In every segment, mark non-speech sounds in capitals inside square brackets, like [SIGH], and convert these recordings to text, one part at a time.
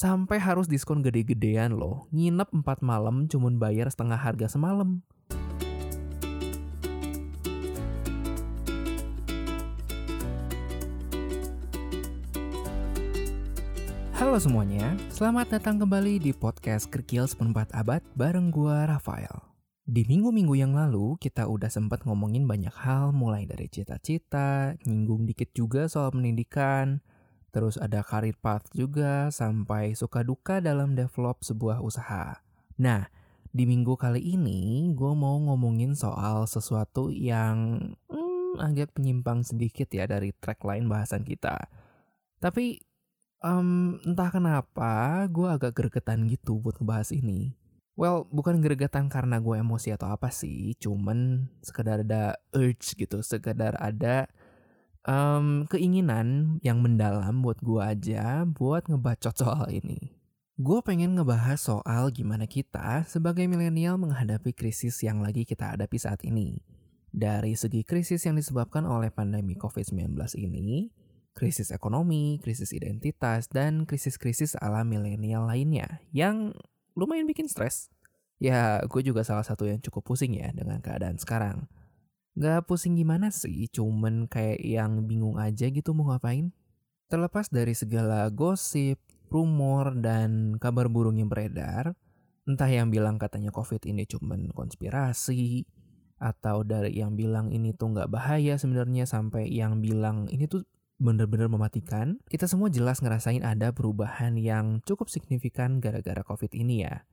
Sampai harus diskon gede-gedean loh. Nginep 4 malam cuman bayar setengah harga semalam. Halo semuanya, selamat datang kembali di podcast Kerkil Seperempat Abad bareng gua Rafael. Di minggu-minggu yang lalu, kita udah sempat ngomongin banyak hal mulai dari cita-cita, nyinggung dikit juga soal pendidikan, terus ada karir path juga, sampai suka duka dalam develop sebuah usaha. Nah, di minggu kali ini gue mau ngomongin soal sesuatu yang hmm, agak penyimpang sedikit ya dari track lain bahasan kita. Tapi um, entah kenapa gue agak gregetan gitu buat ngebahas ini. Well, bukan gregetan karena gue emosi atau apa sih, cuman sekedar ada urge gitu, sekedar ada um, keinginan yang mendalam buat gue aja buat ngebacot soal ini. Gue pengen ngebahas soal gimana kita sebagai milenial menghadapi krisis yang lagi kita hadapi saat ini. Dari segi krisis yang disebabkan oleh pandemi COVID-19 ini, krisis ekonomi, krisis identitas, dan krisis-krisis ala milenial lainnya yang lumayan bikin stres. Ya, gue juga salah satu yang cukup pusing ya dengan keadaan sekarang. Gak pusing gimana sih, cuman kayak yang bingung aja gitu mau ngapain. Terlepas dari segala gosip, rumor, dan kabar burung yang beredar, entah yang bilang katanya COVID ini cuman konspirasi, atau dari yang bilang ini tuh nggak bahaya sebenarnya sampai yang bilang ini tuh bener-bener mematikan, kita semua jelas ngerasain ada perubahan yang cukup signifikan gara-gara COVID ini ya.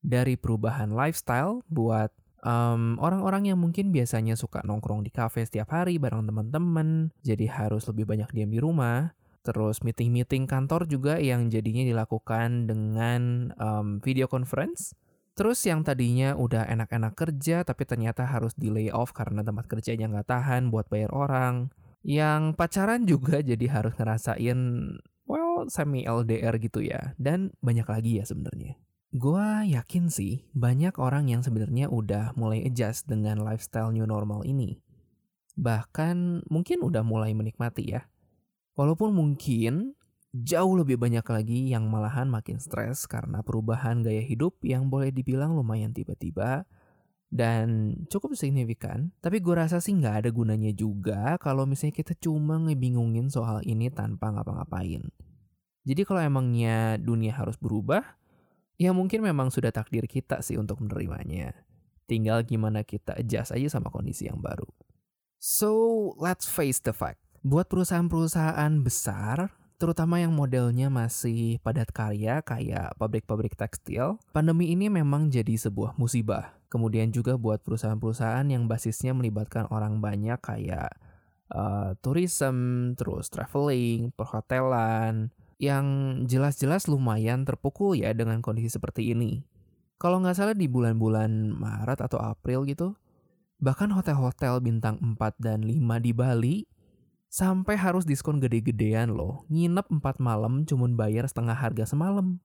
Dari perubahan lifestyle buat um, orang-orang yang mungkin biasanya suka nongkrong di cafe setiap hari bareng teman-teman, jadi harus lebih banyak diam di rumah. Terus meeting-meeting kantor juga yang jadinya dilakukan dengan um, video conference. Terus yang tadinya udah enak-enak kerja tapi ternyata harus di lay off karena tempat kerjanya nggak tahan buat bayar orang yang pacaran juga [LAUGHS] jadi harus ngerasain well semi LDR gitu ya dan banyak lagi ya sebenarnya. Gua yakin sih banyak orang yang sebenarnya udah mulai adjust dengan lifestyle new normal ini. Bahkan mungkin udah mulai menikmati ya. Walaupun mungkin jauh lebih banyak lagi yang malahan makin stres karena perubahan gaya hidup yang boleh dibilang lumayan tiba-tiba dan cukup signifikan. Tapi gue rasa sih nggak ada gunanya juga kalau misalnya kita cuma ngebingungin soal ini tanpa ngapa-ngapain. Jadi kalau emangnya dunia harus berubah, ya mungkin memang sudah takdir kita sih untuk menerimanya. Tinggal gimana kita adjust aja sama kondisi yang baru. So, let's face the fact. Buat perusahaan-perusahaan besar, terutama yang modelnya masih padat karya kayak pabrik-pabrik tekstil, pandemi ini memang jadi sebuah musibah. Kemudian juga buat perusahaan-perusahaan yang basisnya melibatkan orang banyak kayak uh, tourism, terus traveling, perhotelan, yang jelas-jelas lumayan terpukul ya dengan kondisi seperti ini. Kalau nggak salah di bulan-bulan Maret atau April gitu, bahkan hotel-hotel bintang 4 dan 5 di Bali Sampai harus diskon gede-gedean loh. Nginep 4 malam cuman bayar setengah harga semalam.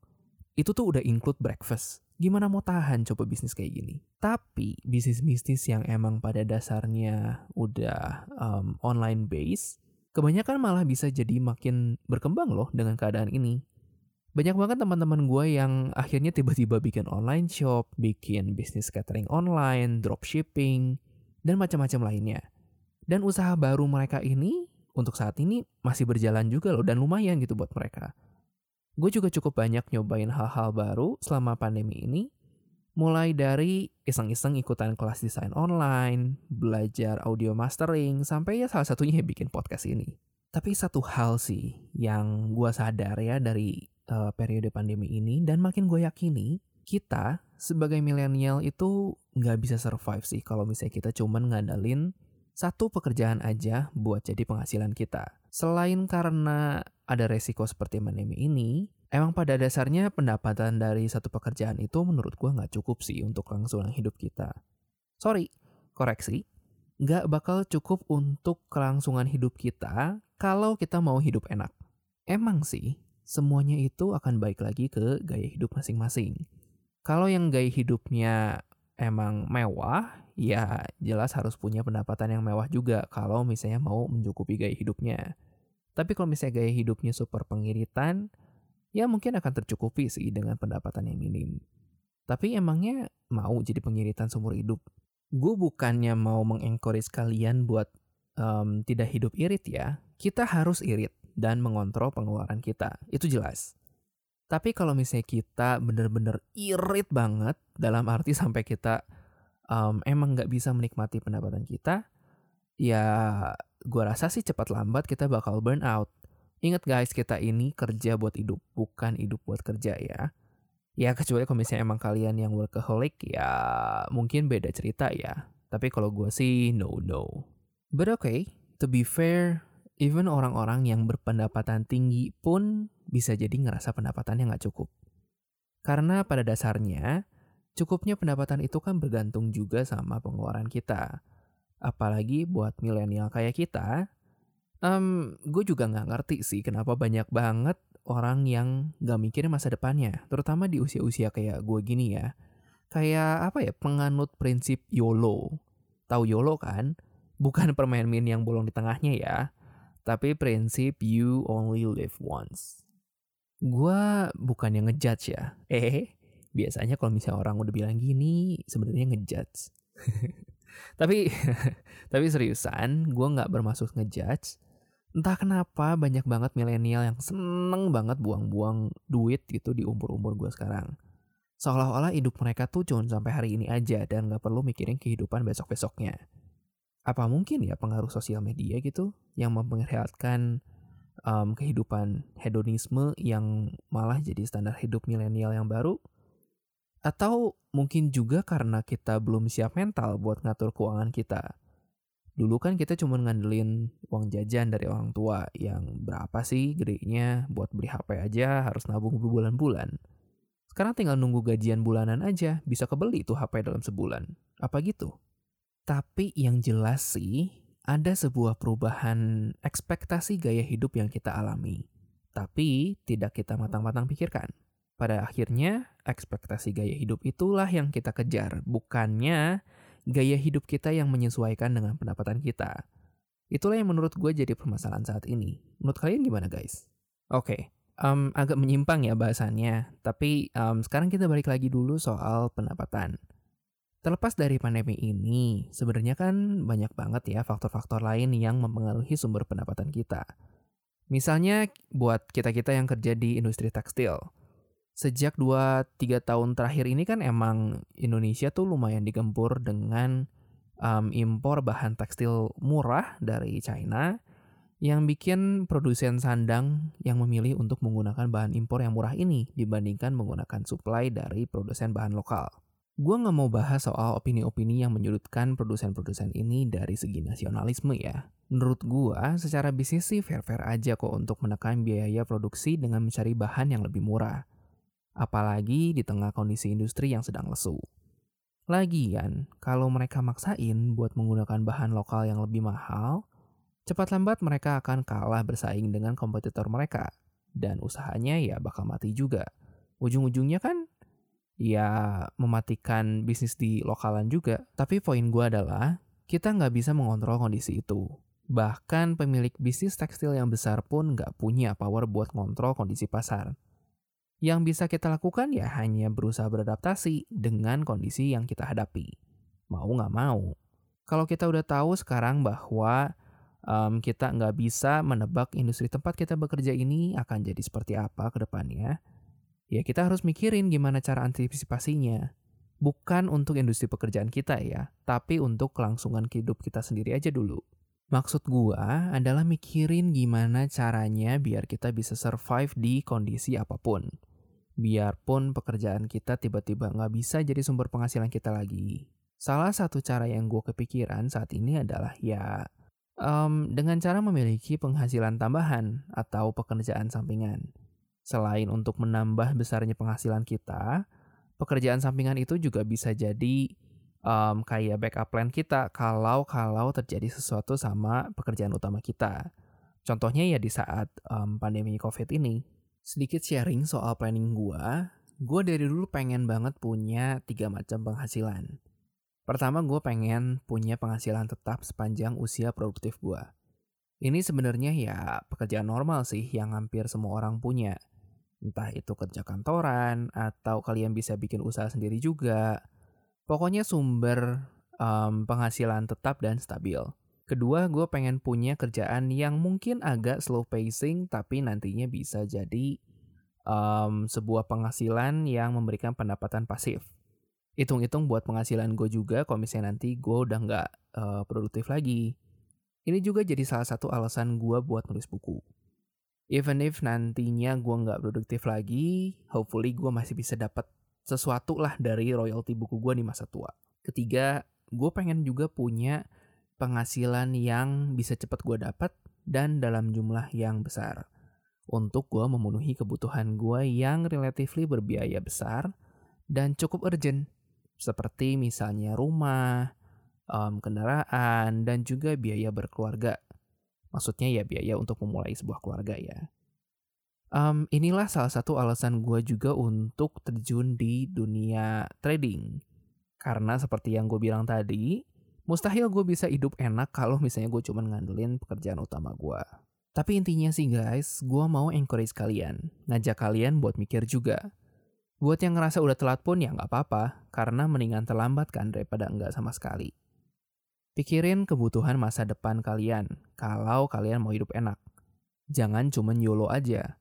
Itu tuh udah include breakfast. Gimana mau tahan coba bisnis kayak gini? Tapi bisnis-bisnis yang emang pada dasarnya udah um, online base, kebanyakan malah bisa jadi makin berkembang loh dengan keadaan ini. Banyak banget teman-teman gue yang akhirnya tiba-tiba bikin online shop, bikin bisnis catering online, dropshipping, dan macam-macam lainnya. Dan usaha baru mereka ini untuk saat ini masih berjalan juga loh dan lumayan gitu buat mereka. Gue juga cukup banyak nyobain hal-hal baru selama pandemi ini. Mulai dari iseng-iseng ikutan kelas desain online, belajar audio mastering, sampai ya salah satunya bikin podcast ini. Tapi satu hal sih yang gue sadar ya dari uh, periode pandemi ini dan makin gue yakini, kita sebagai milenial itu nggak bisa survive sih kalau misalnya kita cuman ngandalin satu pekerjaan aja buat jadi penghasilan kita. Selain karena ada resiko seperti pandemi ini, emang pada dasarnya pendapatan dari satu pekerjaan itu menurut gue nggak cukup sih untuk kelangsungan hidup kita. Sorry, koreksi, nggak bakal cukup untuk kelangsungan hidup kita kalau kita mau hidup enak. Emang sih, semuanya itu akan baik lagi ke gaya hidup masing-masing. Kalau yang gaya hidupnya emang mewah, ya jelas harus punya pendapatan yang mewah juga kalau misalnya mau mencukupi gaya hidupnya. Tapi kalau misalnya gaya hidupnya super pengiritan, ya mungkin akan tercukupi sih dengan pendapatan yang minim. Tapi emangnya mau jadi pengiritan seumur hidup? Gue bukannya mau mengencourage kalian buat um, tidak hidup irit ya. Kita harus irit dan mengontrol pengeluaran kita. Itu jelas. Tapi kalau misalnya kita bener-bener irit banget, dalam arti sampai kita um, emang nggak bisa menikmati pendapatan kita, ya gue rasa sih cepat lambat kita bakal burn out. Ingat guys, kita ini kerja buat hidup, bukan hidup buat kerja ya. Ya kecuali kalau misalnya emang kalian yang workaholic ya mungkin beda cerita ya. Tapi kalau gue sih no no. But okay, to be fair, even orang-orang yang berpendapatan tinggi pun bisa jadi ngerasa pendapatannya nggak cukup. Karena pada dasarnya, cukupnya pendapatan itu kan bergantung juga sama pengeluaran kita. Apalagi buat milenial kayak kita, um, gue juga nggak ngerti sih kenapa banyak banget orang yang gak mikirin masa depannya, terutama di usia-usia kayak gue gini ya. Kayak apa ya, penganut prinsip YOLO. Tahu YOLO kan? [LAUGHS] Bukan permain min yang bolong di tengahnya ya, tapi prinsip you only live once. Gue bukan yang ngejudge ya. [LAUGHS] Eh, biasanya kalau misalnya orang udah bilang gini, sebenarnya ngejudge. [LAUGHS] tapi tapi seriusan, gue nggak bermaksud ngejudge entah kenapa banyak banget milenial yang seneng banget buang-buang duit gitu di umur-umur gue sekarang. Seolah-olah hidup mereka tuh cuma sampai hari ini aja dan gak perlu mikirin kehidupan besok-besoknya. Apa mungkin ya pengaruh sosial media gitu yang memperlihatkan um, kehidupan hedonisme yang malah jadi standar hidup milenial yang baru? Atau mungkin juga karena kita belum siap mental buat ngatur keuangan kita Dulu kan kita cuma ngandelin uang jajan dari orang tua yang berapa sih gedenya buat beli HP aja harus nabung berbulan-bulan. Sekarang tinggal nunggu gajian bulanan aja bisa kebeli tuh HP dalam sebulan. Apa gitu? Tapi yang jelas sih ada sebuah perubahan ekspektasi gaya hidup yang kita alami. Tapi tidak kita matang-matang pikirkan. Pada akhirnya, ekspektasi gaya hidup itulah yang kita kejar, bukannya gaya hidup kita yang menyesuaikan dengan pendapatan kita. Itulah yang menurut gue jadi permasalahan saat ini. Menurut kalian gimana guys? Oke, okay, um, agak menyimpang ya bahasannya, tapi um, sekarang kita balik lagi dulu soal pendapatan. Terlepas dari pandemi ini, sebenarnya kan banyak banget ya faktor-faktor lain yang mempengaruhi sumber pendapatan kita. Misalnya buat kita-kita yang kerja di industri tekstil, sejak 2-3 tahun terakhir ini kan emang Indonesia tuh lumayan digempur dengan um, impor bahan tekstil murah dari China yang bikin produsen sandang yang memilih untuk menggunakan bahan impor yang murah ini dibandingkan menggunakan supply dari produsen bahan lokal. Gue nggak mau bahas soal opini-opini yang menyudutkan produsen-produsen ini dari segi nasionalisme ya. Menurut gue, secara bisnis sih fair-fair aja kok untuk menekan biaya produksi dengan mencari bahan yang lebih murah apalagi di tengah kondisi industri yang sedang lesu. Lagian, kalau mereka maksain buat menggunakan bahan lokal yang lebih mahal, cepat lambat mereka akan kalah bersaing dengan kompetitor mereka, dan usahanya ya bakal mati juga. Ujung-ujungnya kan ya mematikan bisnis di lokalan juga. Tapi poin gue adalah, kita nggak bisa mengontrol kondisi itu. Bahkan pemilik bisnis tekstil yang besar pun nggak punya power buat ngontrol kondisi pasar. Yang bisa kita lakukan ya hanya berusaha beradaptasi dengan kondisi yang kita hadapi. Mau nggak mau. Kalau kita udah tahu sekarang bahwa um, kita nggak bisa menebak industri tempat kita bekerja ini akan jadi seperti apa ke depannya, ya kita harus mikirin gimana cara antisipasinya. Bukan untuk industri pekerjaan kita ya, tapi untuk kelangsungan hidup kita sendiri aja dulu. Maksud gua adalah mikirin gimana caranya biar kita bisa survive di kondisi apa pun biarpun pekerjaan kita tiba-tiba nggak bisa jadi sumber penghasilan kita lagi. Salah satu cara yang gue kepikiran saat ini adalah ya um, dengan cara memiliki penghasilan tambahan atau pekerjaan sampingan. Selain untuk menambah besarnya penghasilan kita, pekerjaan sampingan itu juga bisa jadi um, kayak backup plan kita kalau kalau terjadi sesuatu sama pekerjaan utama kita. Contohnya ya di saat um, pandemi COVID ini. Sedikit sharing soal planning gue, gue dari dulu pengen banget punya tiga macam penghasilan. Pertama, gue pengen punya penghasilan tetap sepanjang usia produktif gue. Ini sebenarnya ya pekerjaan normal sih yang hampir semua orang punya. Entah itu kerja kantoran, atau kalian bisa bikin usaha sendiri juga. Pokoknya sumber um, penghasilan tetap dan stabil. Kedua, gue pengen punya kerjaan yang mungkin agak slow pacing, tapi nantinya bisa jadi um, sebuah penghasilan yang memberikan pendapatan pasif. Hitung-hitung buat penghasilan gue juga, kalau misalnya nanti gue udah nggak uh, produktif lagi. Ini juga jadi salah satu alasan gue buat nulis buku. Even if nantinya gue nggak produktif lagi, hopefully gue masih bisa dapat sesuatu lah dari royalti buku gue di masa tua. Ketiga, gue pengen juga punya penghasilan yang bisa cepat gue dapat dan dalam jumlah yang besar. Untuk gue memenuhi kebutuhan gue yang relatively berbiaya besar dan cukup urgent. Seperti misalnya rumah, um, kendaraan, dan juga biaya berkeluarga. Maksudnya ya biaya untuk memulai sebuah keluarga ya. Um, inilah salah satu alasan gue juga untuk terjun di dunia trading. Karena seperti yang gue bilang tadi, Mustahil gue bisa hidup enak kalau misalnya gue cuma ngandelin pekerjaan utama gue. Tapi intinya sih guys, gue mau encourage kalian, ngajak kalian buat mikir juga. Buat yang ngerasa udah telat pun ya nggak apa-apa, karena mendingan terlambat kan daripada enggak sama sekali. Pikirin kebutuhan masa depan kalian, kalau kalian mau hidup enak. Jangan cuma YOLO aja.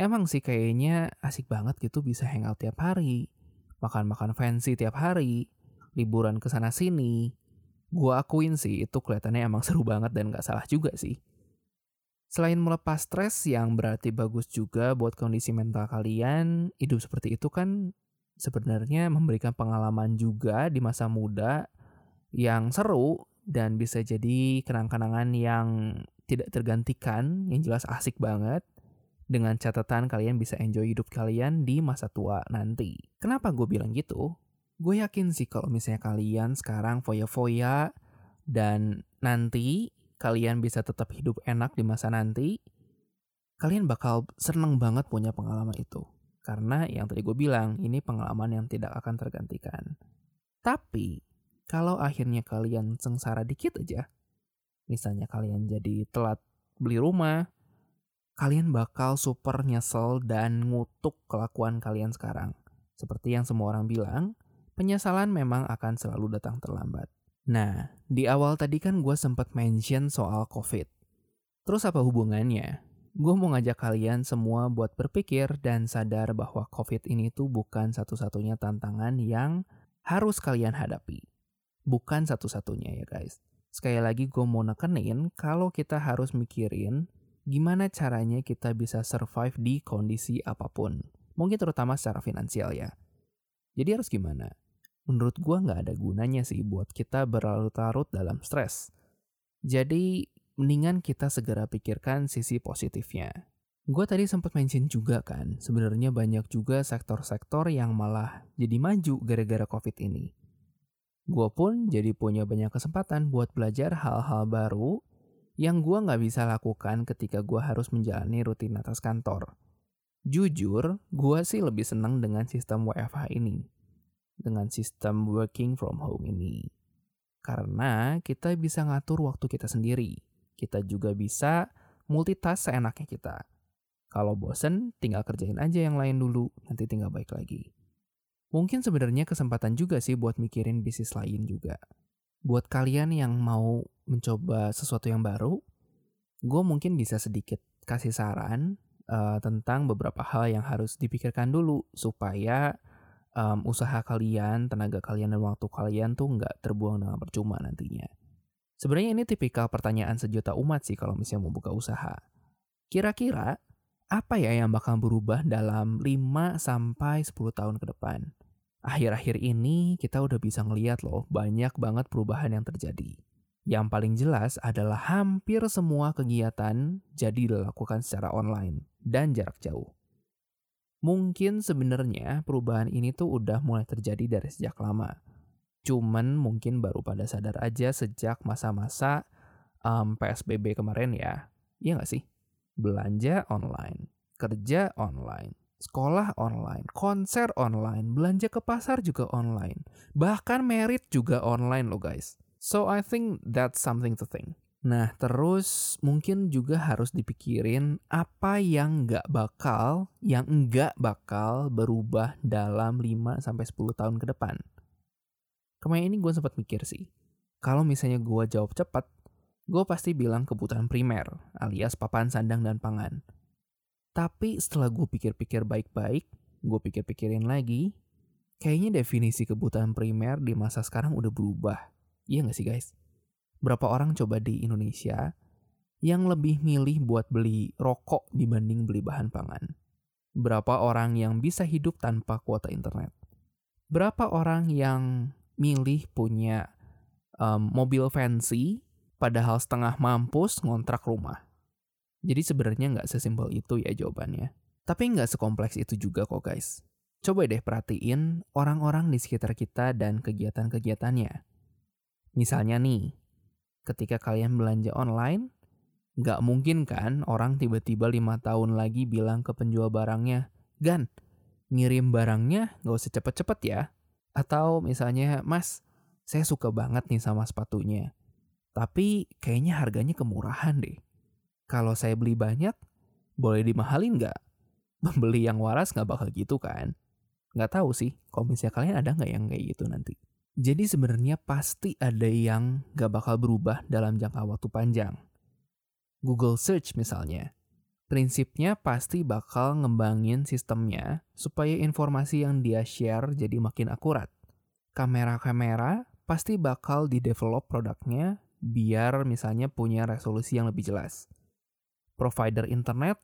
Emang sih kayaknya asik banget gitu bisa hangout tiap hari, makan-makan fancy tiap hari, liburan ke sana sini, gue akuin sih itu kelihatannya emang [LAUGHS] seru banget dan gak salah juga sih. Selain melepas stres yang berarti bagus juga buat kondisi mental kalian, hidup seperti itu kan sebenarnya memberikan pengalaman juga di masa muda yang seru dan bisa jadi kenang-kenangan yang tidak tergantikan, yang jelas asik banget. Dengan catatan kalian bisa enjoy hidup kalian di masa tua nanti. Kenapa gue bilang gitu? Gue yakin sih kalau misalnya kalian sekarang foya-foya dan nanti kalian bisa tetap hidup enak di masa nanti, kalian bakal seneng banget punya pengalaman itu. Karena yang tadi gue bilang, ini pengalaman yang tidak akan tergantikan. Tapi, kalau akhirnya kalian sengsara dikit aja, misalnya kalian jadi telat beli rumah, kalian bakal super nyesel dan ngutuk kelakuan kalian sekarang. Seperti yang semua orang bilang, penyesalan memang akan selalu datang terlambat. Nah, di awal tadi kan gue sempat mention soal COVID. Terus apa hubungannya? Gue mau ngajak kalian semua buat berpikir dan sadar bahwa COVID ini tuh bukan satu-satunya tantangan yang harus kalian hadapi. Bukan satu-satunya ya guys. Sekali lagi gue mau nekenin kalau kita harus mikirin gimana caranya kita bisa survive di kondisi apa pun. Mungkin terutama secara finansial ya. Jadi harus gimana? Menurut gue nggak ada gunanya sih buat kita berlarut-larut dalam stres. Jadi, mendingan kita segera pikirkan sisi positifnya. Gue tadi sempat mention juga kan, sebenarnya banyak juga sektor-sektor yang malah jadi maju gara-gara COVID ini. Gue pun jadi punya banyak kesempatan buat belajar hal-hal baru yang gue nggak bisa lakukan ketika gue harus menjalani rutinitas kantor. Jujur, gue sih lebih senang dengan sistem WFH ini dengan sistem working from home ini. Karena kita bisa ngatur waktu kita sendiri. Kita juga bisa multitask seenaknya kita. Kalau bosen, tinggal kerjain aja yang lain dulu, nanti tinggal baik lagi. Mungkin sebenarnya kesempatan juga sih buat mikirin bisnis lain juga. Buat kalian yang mau mencoba sesuatu yang baru, gue mungkin bisa sedikit kasih saran uh, tentang beberapa hal yang harus dipikirkan dulu supaya um, usaha kalian, tenaga kalian, dan waktu kalian tuh nggak terbuang dengan percuma nantinya. Sebenarnya ini tipikal pertanyaan sejuta umat sih kalau misalnya mau buka usaha. Kira-kira apa ya yang bakal berubah dalam 5 sampai 10 tahun ke depan? Akhir-akhir ini kita udah bisa ngeliat loh banyak banget perubahan yang terjadi. Yang paling jelas adalah hampir semua kegiatan jadi dilakukan secara online dan jarak jauh. Mungkin sebenarnya perubahan ini tuh udah mulai terjadi dari sejak lama. Cuman mungkin baru pada sadar aja sejak masa-masa um, PSBB kemarin ya. Iya nggak sih? Belanja online, kerja online, sekolah online, konser online, belanja ke pasar juga online. Bahkan merit juga online loh guys. So I think that's something to think. Nah, terus mungkin juga harus dipikirin apa yang nggak bakal, yang nggak bakal berubah dalam 5-10 tahun ke depan. Kemarin ini gue sempat mikir sih, kalau misalnya gue jawab cepat, gue pasti bilang kebutuhan primer, alias papan sandang dan pangan. Tapi setelah gue pikir-pikir baik-baik, gue pikir-pikirin lagi, kayaknya definisi kebutuhan primer di masa sekarang udah berubah. Iya gak sih guys? Berapa orang coba di Indonesia yang lebih milih buat beli rokok dibanding beli bahan pangan? Berapa orang yang bisa hidup tanpa kuota internet? Berapa orang yang milih punya um, mobil fancy padahal setengah mampus ngontrak rumah? Jadi sebenarnya nggak sesimpel itu ya jawabannya. Tapi nggak sekompleks itu juga kok guys. Coba deh perhatiin orang-orang di sekitar kita dan kegiatan-kegiatannya. Misalnya nih, ketika kalian belanja online, nggak mungkin kan orang tiba-tiba lima tahun lagi bilang ke penjual barangnya, Gan, ngirim barangnya nggak usah cepet-cepet ya. Atau misalnya, Mas, saya suka banget nih sama sepatunya. Tapi kayaknya harganya kemurahan deh. Kalau saya beli banyak, boleh dimahalin nggak? [LAUGHS] Membeli yang waras nggak bakal gitu kan? Nggak tahu sih, kalau kalian ada nggak yang kayak gitu nanti. Jadi sebenarnya pasti ada yang gak bakal berubah dalam jangka waktu panjang. Google Search misalnya. Prinsipnya pasti bakal ngembangin sistemnya supaya informasi yang dia share jadi makin akurat. Kamera-kamera pasti bakal di-develop produknya biar misalnya punya resolusi yang lebih jelas. Provider internet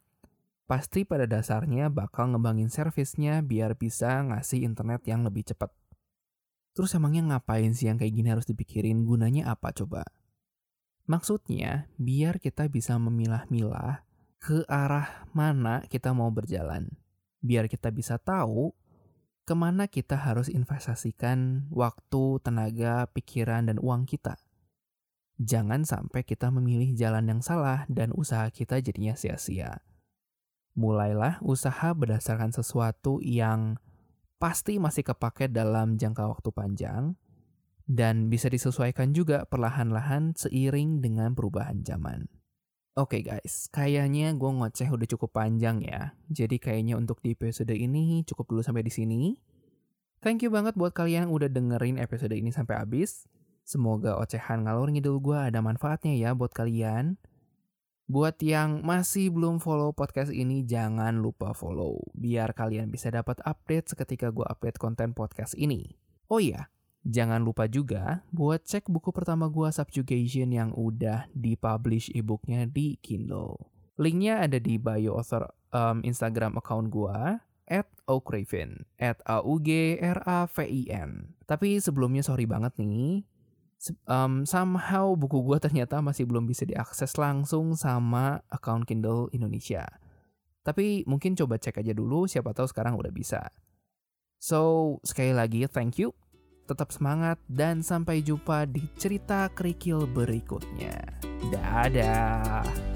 pasti pada dasarnya bakal ngembangin servisnya biar bisa ngasih internet yang lebih cepat. Terus emangnya ngapain sih yang kayak gini harus dipikirin? Gunanya apa coba? Maksudnya, biar kita bisa memilah-milah ke arah mana kita mau berjalan. Biar kita bisa tahu ke mana kita harus investasikan waktu, tenaga, pikiran, dan uang kita. Jangan sampai kita memilih jalan yang salah dan usaha kita jadinya sia-sia. Mulailah usaha berdasarkan sesuatu yang pasti masih kepake dalam jangka waktu panjang dan bisa disesuaikan juga perlahan-lahan seiring dengan perubahan zaman. Oke okay guys, kayaknya gue ngoceh udah cukup panjang ya. Jadi kayaknya untuk di episode ini cukup dulu sampai di sini. Thank you banget buat kalian yang udah dengerin episode ini sampai habis. Semoga ocehan ngalur ngidul gue ada manfaatnya ya buat kalian. Buat yang masih belum follow podcast ini, jangan lupa follow. Biar kalian bisa dapat update seketika gue update konten podcast ini. Oh iya, jangan lupa juga buat cek buku pertama gue Subjugation yang udah dipublish ebooknya di Kindle. Linknya ada di bio author um, Instagram account gue, at Okraven, at A-U-G-R-A-V-I-N. Tapi sebelumnya sorry banget nih, um, somehow buku gue ternyata masih belum bisa diakses langsung sama account Kindle Indonesia. Tapi mungkin coba cek aja dulu, siapa tahu sekarang udah bisa. So, sekali lagi thank you, tetap semangat, dan sampai jumpa di cerita kerikil berikutnya. Dadah!